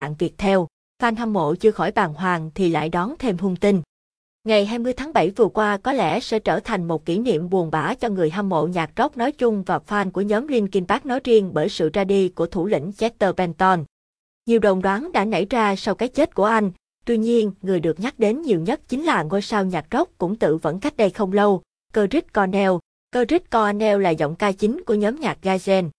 mạng Việt theo. Fan hâm mộ chưa khỏi bàng hoàng thì lại đón thêm hung tin. Ngày 20 tháng 7 vừa qua có lẽ sẽ trở thành một kỷ niệm buồn bã cho người hâm mộ nhạc rock nói chung và fan của nhóm Linkin Park nói riêng bởi sự ra đi của thủ lĩnh Chester Bennington. Nhiều đồn đoán đã nảy ra sau cái chết của anh, tuy nhiên người được nhắc đến nhiều nhất chính là ngôi sao nhạc rock cũng tự vẫn cách đây không lâu, Chris Cornell. Chris Cornell là giọng ca chính của nhóm nhạc Gazen.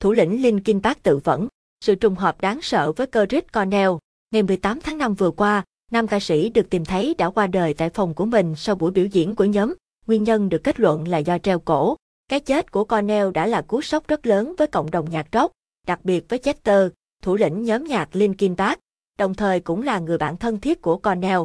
Thủ lĩnh Linkin Park tự vẫn, sự trùng hợp đáng sợ với Chris Cornell. Ngày 18 tháng 5 vừa qua, nam ca sĩ được tìm thấy đã qua đời tại phòng của mình sau buổi biểu diễn của nhóm. Nguyên nhân được kết luận là do treo cổ. Cái chết của Cornell đã là cú sốc rất lớn với cộng đồng nhạc rock, đặc biệt với Chester, thủ lĩnh nhóm nhạc Linkin Park, đồng thời cũng là người bạn thân thiết của Cornell.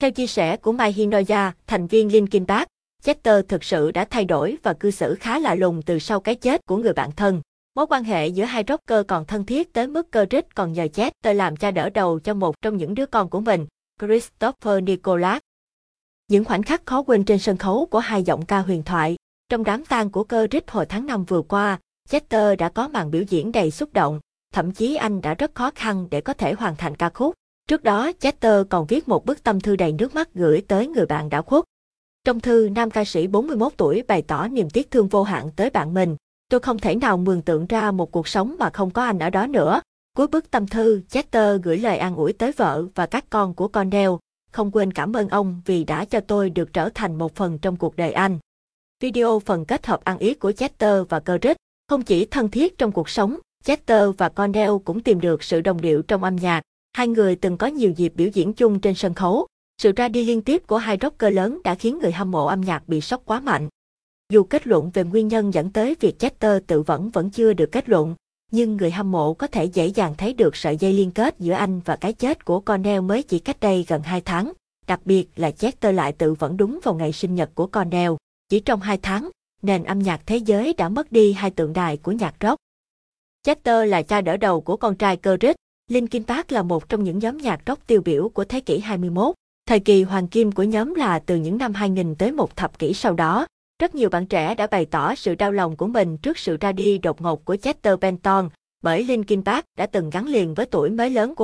Theo chia sẻ của Mai Hinoya, thành viên Linkin Park, Chester thực sự đã thay đổi và cư xử khá lạ lùng từ sau cái chết của người bạn thân. Mối quan hệ giữa hai rocker còn thân thiết tới mức Chris còn nhờ Chester làm cha đỡ đầu cho một trong những đứa con của mình, Christopher Nicholas. Những khoảnh khắc khó quên trên sân khấu của hai giọng ca huyền thoại. Trong đám tang của Chris hồi tháng 5 vừa qua, Chester đã có màn biểu diễn đầy xúc động, thậm chí anh đã rất khó khăn để có thể hoàn thành ca khúc. Trước đó, Chester còn viết một bức tâm thư đầy nước mắt gửi tới người bạn đã khuất. Trong thư, nam ca sĩ 41 tuổi bày tỏ niềm tiếc thương vô hạn tới bạn mình. Tôi không thể nào mường tượng ra một cuộc sống mà không có anh ở đó nữa. Cuối bức tâm thư, Chester gửi lời an ủi tới vợ và các con của Cornell, không quên cảm ơn ông vì đã cho tôi được trở thành một phần trong cuộc đời anh. Video phần kết hợp ăn ý của Chester và Chris không chỉ thân thiết trong cuộc sống, Chester và Cornell cũng tìm được sự đồng điệu trong âm nhạc. Hai người từng có nhiều dịp biểu diễn chung trên sân khấu. Sự ra đi liên tiếp của hai rocker lớn đã khiến người hâm mộ âm nhạc bị sốc quá mạnh. Dù kết luận về nguyên nhân dẫn tới việc Chester tự vẫn vẫn chưa được kết luận, nhưng người hâm mộ có thể dễ dàng thấy được sợi dây liên kết giữa anh và cái chết của Cornell mới chỉ cách đây gần 2 tháng. Đặc biệt là Chester lại tự vẫn đúng vào ngày sinh nhật của Cornell. Chỉ trong 2 tháng, nền âm nhạc thế giới đã mất đi hai tượng đài của nhạc rock. Chester là cha đỡ đầu của con trai Chris. Linkin Park là một trong những nhóm nhạc rock tiêu biểu của thế kỷ 21. Thời kỳ hoàng kim của nhóm là từ những năm 2000 tới một thập kỷ sau đó. Rất nhiều bạn trẻ đã bày tỏ sự đau lòng của mình trước sự ra đi đột ngột của Chester Bennington, bởi Linkin Park đã từng gắn liền với tuổi mới lớn của